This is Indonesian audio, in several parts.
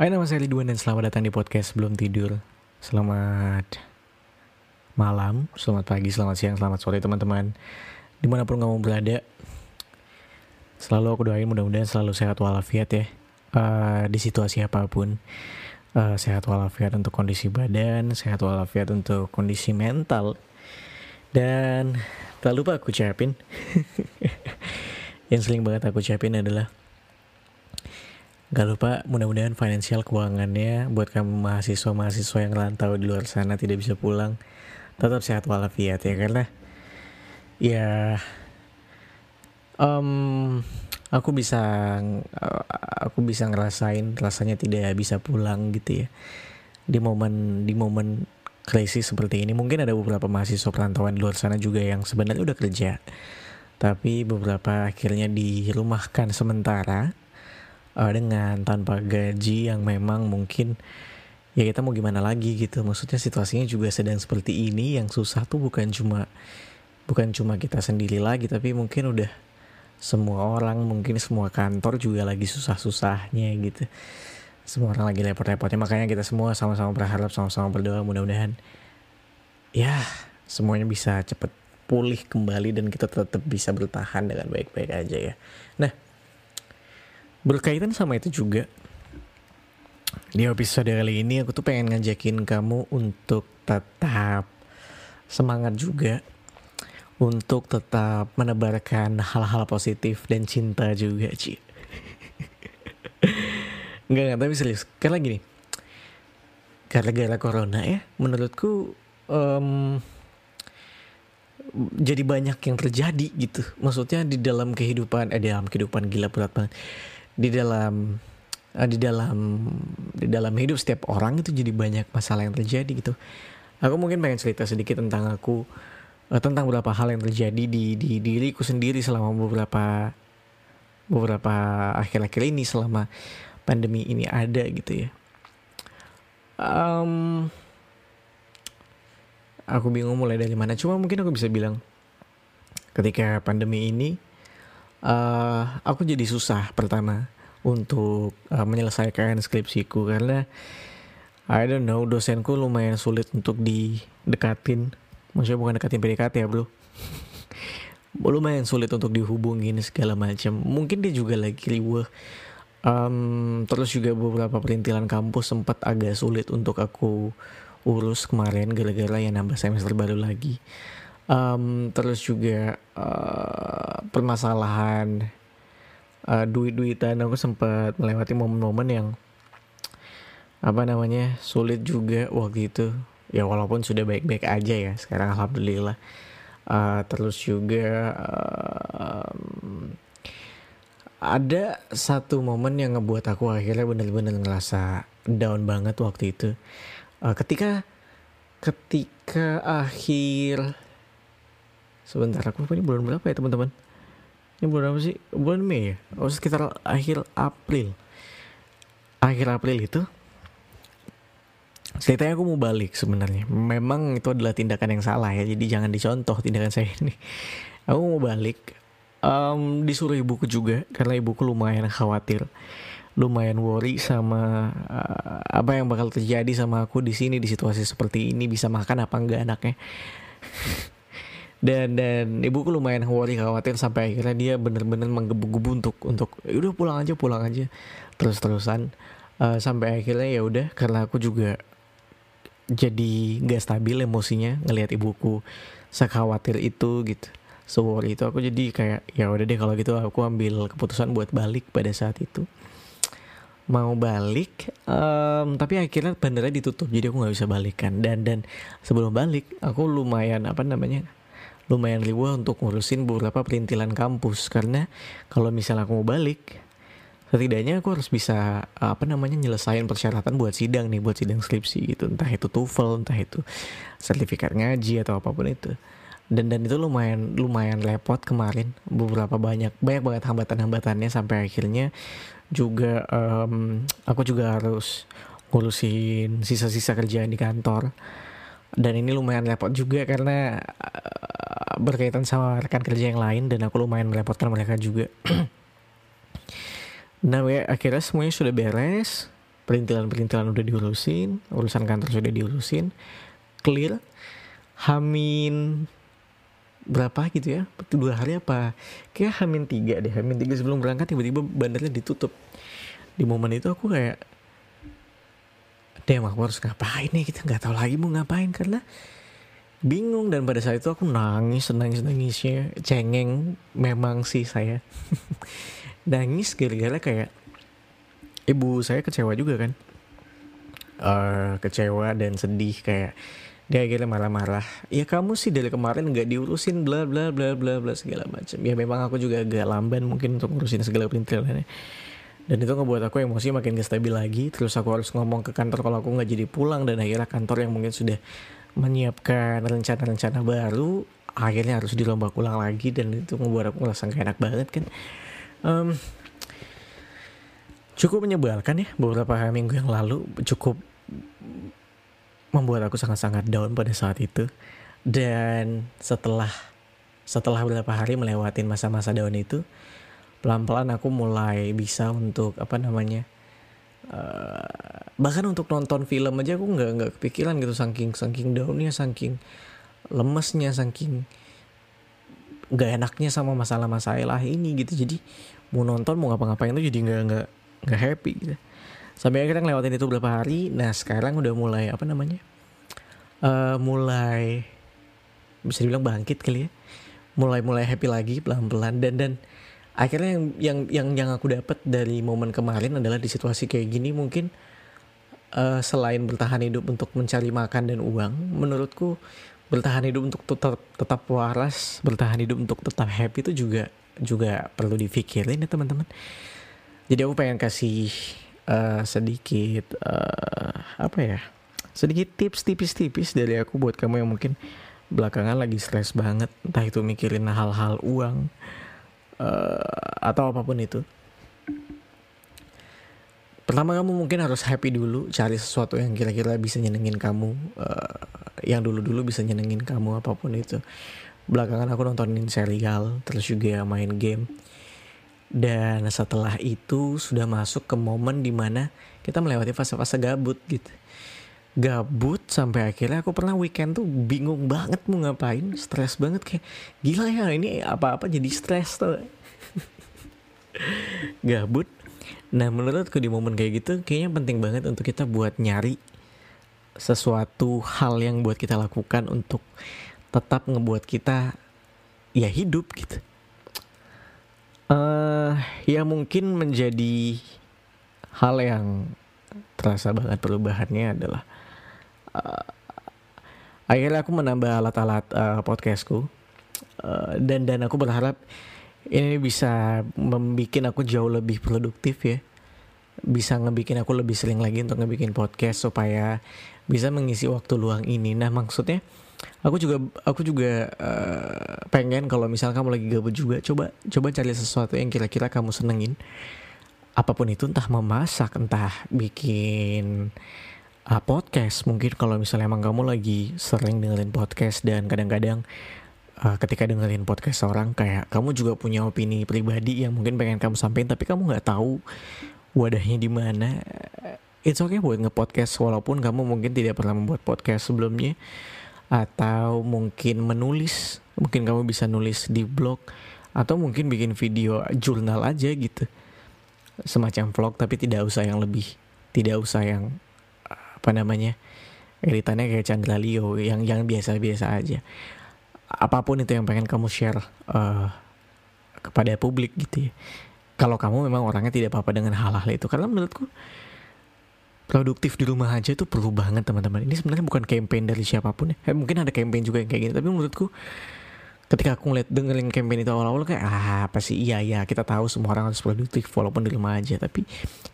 Hai nama saya Ridwan dan selamat datang di podcast Belum Tidur. Selamat malam, selamat pagi, selamat siang, selamat sore teman-teman. Di mana pun kamu berada Selalu aku doain mudah-mudahan selalu sehat walafiat ya. Uh, Di situasi apa pun uh, Sehat walafiat untuk kondisi badan Sehat walafiat untuk kondisi mental. Dan tak lupa aku ucapin Yang sering banget aku ucapin adalah Gak lupa mudah-mudahan finansial keuangannya buat kamu mahasiswa-mahasiswa yang rantau di luar sana tidak bisa pulang tetap sehat walafiat ya karena ya um, aku bisa uh, aku bisa ngerasain rasanya tidak bisa pulang gitu ya. Di momen di momen krisis seperti ini mungkin ada beberapa mahasiswa perantauan di luar sana juga yang sebenarnya udah kerja tapi beberapa akhirnya dirumahkan sementara uh, dengan tanpa gaji yang memang mungkin ya kita mau gimana lagi gitu. Maksudnya situasinya juga sedang seperti ini yang susah tuh bukan cuma bukan cuma kita sendiri lagi tapi mungkin udah semua orang mungkin semua kantor juga lagi susah-susahnya gitu. Semua orang lagi repot-repotnya. Makanya kita semua sama-sama berharap sama-sama berdoa. Mudah-mudahan ya semuanya bisa cepet pulih kembali dan kita tetap bisa bertahan dengan baik-baik aja ya. Nah berkaitan sama itu juga di episode kali ini aku tuh pengen ngajakin kamu untuk tetap semangat juga untuk tetap menebarkan hal-hal positif dan cinta juga Ci. Enggak, enggak, tapi serius Karena gini Gara-gara corona ya Menurutku um, Jadi banyak yang terjadi gitu. Maksudnya di dalam kehidupan Eh dalam kehidupan gila berat banget di dalam uh, di dalam di dalam hidup setiap orang itu jadi banyak masalah yang terjadi gitu. Aku mungkin pengen cerita sedikit tentang aku uh, tentang beberapa hal yang terjadi di di diriku sendiri selama beberapa beberapa akhir-akhir ini selama pandemi ini ada gitu ya. Um, aku bingung mulai dari mana. Cuma mungkin aku bisa bilang ketika pandemi ini uh, aku jadi susah pertama untuk uh, menyelesaikan skripsiku karena I don't know dosenku lumayan sulit untuk didekatin. Maksudnya bukan dekatin PDKT ya bro. Lumayan sulit untuk dihubungin segala macam. Mungkin dia juga lagi riweh. Um, terus juga beberapa perintilan kampus sempat agak sulit untuk aku urus kemarin gara-gara yang nambah semester baru lagi um, terus juga uh, permasalahan uh, duit-duitan. Aku sempat melewati momen-momen yang apa namanya sulit juga waktu itu. Ya walaupun sudah baik-baik aja ya sekarang alhamdulillah. Uh, terus juga uh, ada satu momen yang ngebuat aku akhirnya bener-bener ngerasa down banget waktu itu. Uh, ketika ketika akhir sebentar aku ini bulan berapa ya teman-teman? Ini bulan apa sih? Bulan Mei ya? Oh sekitar akhir April. Akhir April itu ceritanya aku mau balik sebenarnya. Memang itu adalah tindakan yang salah ya jadi jangan dicontoh tindakan saya ini. Aku mau balik um, disuruh ibuku juga karena ibuku lumayan khawatir lumayan worry sama uh, apa yang bakal terjadi sama aku di sini di situasi seperti ini bisa makan apa enggak anaknya dan dan ibuku lumayan worry khawatir sampai akhirnya dia bener-bener menggebu-gebu untuk untuk ya udah pulang aja pulang aja. Terus-terusan uh, sampai akhirnya ya udah karena aku juga jadi gak stabil emosinya ngelihat ibuku sekhawatir itu gitu. Seworry itu aku jadi kayak ya udah deh kalau gitu aku ambil keputusan buat balik pada saat itu. Mau balik um, tapi akhirnya bandara ditutup jadi aku nggak bisa balikan dan dan sebelum balik aku lumayan apa namanya lumayan riwah untuk ngurusin beberapa perintilan kampus. Karena kalau misalnya aku mau balik setidaknya aku harus bisa apa namanya nyelesain persyaratan buat sidang nih buat sidang skripsi gitu. Entah itu TOEFL entah itu sertifikat ngaji atau apa pun itu. Dan dan itu lumayan lumayan repot kemarin. Beberapa banyak banyak banget hambatan-hambatannya sampai akhirnya juga um, aku juga harus ngurusin sisa-sisa kerjaan di kantor. Dan ini lumayan repot juga karena berkaitan sama rekan kerja yang lain dan aku lumayan merepotkan mereka juga. nah ya, akhirnya semuanya sudah beres. perintilan-perintilan udah diurusin urusan kantor sudah diurusin. Clear. Hamin berapa gitu ya? Dua hari apa? Kayak Hamin tiga deh. Hamin tiga sebelum berangkat tiba-tiba bandarnya ditutup. Di momen itu aku kayak deh aku harus ngapain nih? Kita nggak tahu lagi mau ngapain karena bingung dan pada saat itu aku nangis nangis nangisnya. Cengeng memang sih saya. Nangis gara-gara kayak ibu saya kecewa juga kan? Uh, kecewa dan sedih kayak dia akhirnya marah-marah. Ya kamu sih dari kemarin nggak diurusin bla bla bla bla bla segala macam. Ya memang aku juga agak lamban mungkin untuk ngurusin segala perintilannya. Dan itu ngebuat aku emosi makin gak stabil lagi. Terus aku harus ngomong ke kantor kalau aku nggak jadi pulang dan akhirnya kantor yang mungkin sudah menyiapkan rencana-rencana baru akhirnya harus dirombak ulang lagi dan itu membuat aku ngerasa gak enak banget kan. Um, cukup menyebalkan ya beberapa minggu yang lalu cukup membuat aku sangat-sangat down pada saat itu. Dan setelah setelah beberapa hari melewati masa-masa down itu pelan-pelan aku mulai bisa untuk apa namanya uh, bahkan untuk nonton film aja aku nggak nggak kepikiran gitu. Saking saking daunnya saking lemesnya saking nggak enaknya sama masalah-masalah ini gitu. Jadi mau nonton mau ngapa-ngapain tuh jadi nggak nggak nggak happy gitu. Sampai akhirnya ngelewatin itu beberapa hari. Nah sekarang udah mulai apa namanya uh, mulai bisa dibilang bangkit kali ya. Mulai mulai happy lagi pelan-pelan. Dan dan akhirnya yang yang yang yang aku dapat dari momen kemarin adalah di situasi kayak gini mungkin uh, selain bertahan hidup untuk mencari makan dan uang, menurutku bertahan hidup untuk tetap tetap waras, bertahan hidup untuk tetap happy itu juga juga perlu dipikirin ya teman-teman. Jadi aku pengen kasih uh, sedikit uh, apa ya, sedikit tips tipis-tipis dari aku buat kamu yang mungkin belakangan lagi stres banget, entah itu mikirin hal-hal uang uh, atau apa pun itu pertama kamu mungkin harus happy dulu cari sesuatu yang kira-kira bisa nyenengin kamu uh, yang dulu-dulu bisa nyenengin kamu apa pun itu. Belakangan aku nontonin serial terus juga main game. Dan setelah itu sudah masuk ke momen di mana kita melewati fase-fase gabut gitu. Gabut sampai akhirnya aku pernah weekend tuh bingung banget mau ngapain stres banget kayak gila ya ini apa-apa jadi stres tuh gabut Nah menurutku di momen kayak gitu kayaknya penting banget untuk kita buat nyari sesuatu hal yang buat kita lakukan untuk tetap ngebuat kita ya hidup gitu. Uh, ya mungkin menjadi hal yang terasa banget perubahannya adalah uh, akhirnya aku menambah alat-alat uh, podcastku uh, dan dan aku berharap ini bisa membuat aku jauh lebih produktif ya. Bisa ngebikin aku lebih sering lagi untuk ngebikin podcast supaya bisa mengisi waktu luang ini. Nah maksudnya aku juga aku juga uh, pengen kalau misal kamu lagi gabut juga coba coba cari sesuatu yang kira-kira kamu senengin. Apa pun itu entah memasak entah bikin uh, podcast. Mungkin kalau misalnya emang kamu lagi sering dengerin podcast dan kadang-kadang uh, ketika dengerin podcast orang kayak kamu juga punya opini pribadi yang mungkin pengen kamu sampaikan tapi kamu nggak tahu wadahnya di mana. It's okay buat ngepodcast walaupun kamu mungkin tidak pernah membuat podcast sebelumnya atau mungkin menulis mungkin kamu bisa nulis di blog atau mungkin bikin video jurnal aja gitu. Semacam vlog tapi tidak usah yang lebih tidak usah yang apa namanya editannya kayak Chandra Leo yang yang biasa-biasa aja apa pun itu yang pengen kamu share uh, kepada publik gitu ya. Kalau kamu memang orangnya tidak apa-apa dengan hal-hal itu. Karena menurutku produktif di rumah aja itu perlu banget teman-teman. Ini sebenarnya bukan campaign dari siapa pun ya. Eh, mungkin ada campaign juga yang kayak gini. Tapi menurutku ketika aku ngeliat dengerin campaign itu awal-awal kayak ah apa sih? Iya ya kita tahu semua orang harus produktif walaupun di rumah aja. Tapi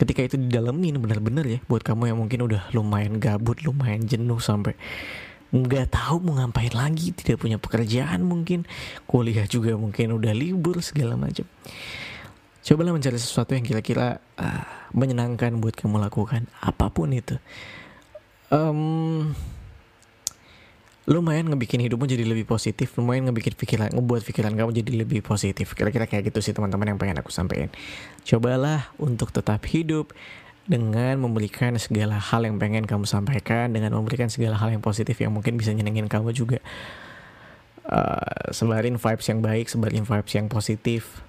ketika itu didalemin bener-bener ya buat kamu yang mungkin udah lumayan gabut lumayan jenuh sampai nggak tahu mau ngapain lagi tidak punya pekerjaan mungkin. Kuliah juga mungkin udah libur segala macam. Cobalah mencari sesuatu yang kira-kira uh, menyenangkan buat kamu lakukan apa pun itu. Um, lumayan ngebikin hidupmu jadi lebih positif lumayan ngebikin pikiran ngebuat pikiran kamu jadi lebih positif. Kira-kira kayak gitu sih teman-teman yang pengen aku sampaikan. Cobalah untuk tetap hidup dengan memberikan segala hal yang pengen kamu sampaikan, dengan memberikan segala hal yang positif yang mungkin bisa nyenengin kamu juga. Uh, sebarin vibes yang baik, sebarin vibes yang positif,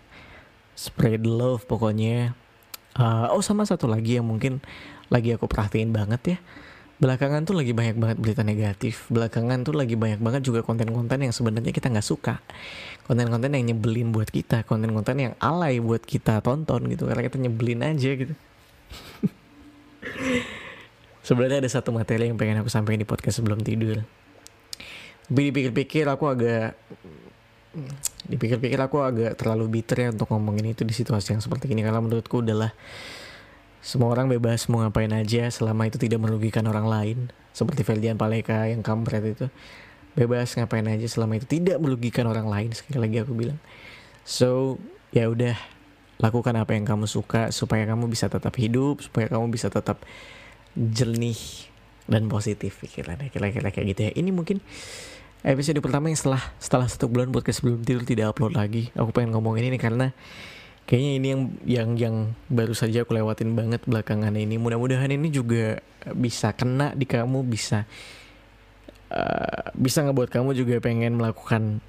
spread love pokoknya. Uh, oh sama satu lagi yang mungkin lagi aku perhatiin banget ya. Belakangan tuh lagi banyak banget berita negatif. Belakangan tuh lagi banyak banget juga konten-konten yang sebenarnya kita nggak suka. Konten-konten yang nyebelin buat kita, konten-konten yang alay buat kita tonton gitu karena kita nyebelin aja gitu. Sebenarnya ada satu materi yang pengen aku sampaikan di podcast sebelum tidur. Tapi dipikir-pikir aku agak dipikir-pikir aku agak terlalu bitter ya untuk ngomongin itu di situasi yang seperti ini. Karena menurutku adalah semua orang bebas mau ngapain aja selama itu tidak merugikan orang lain. Seperti Ferdian Paleka yang kampret itu. Bebas ngapain aja selama itu tidak merugikan orang lain sekali lagi aku bilang. So ya udah lakukan apa yang kamu suka supaya kamu bisa tetap hidup supaya kamu bisa tetap jernih dan positif pikirannya kira-kira kayak gitu ya. Ini mungkin episode pertama yang setelah setelah satu bulan buat ke sebelum tidur tidak upload lagi. Aku pengen ngomongin ini karena kayaknya ini yang yang yang baru saja aku lewatin banget belakangan ini. Mudah-mudahan ini juga bisa kena di kamu bisa uh, bisa ngebuat kamu juga pengen melakukan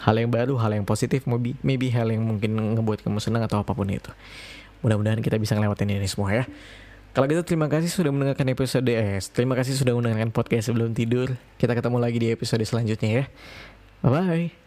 hal yang baru, hal yang positif, maybe, maybe hal yang mungkin ngebuat kamu senang atau apa pun itu. Mudah-mudahan kita bisa ngelewatin ini semua ya. Kalau gitu terima kasih sudah mendengarkan episode S. Terima kasih sudah mendengarkan podcast sebelum tidur. Kita ketemu lagi di episode selanjutnya ya. Bye bye.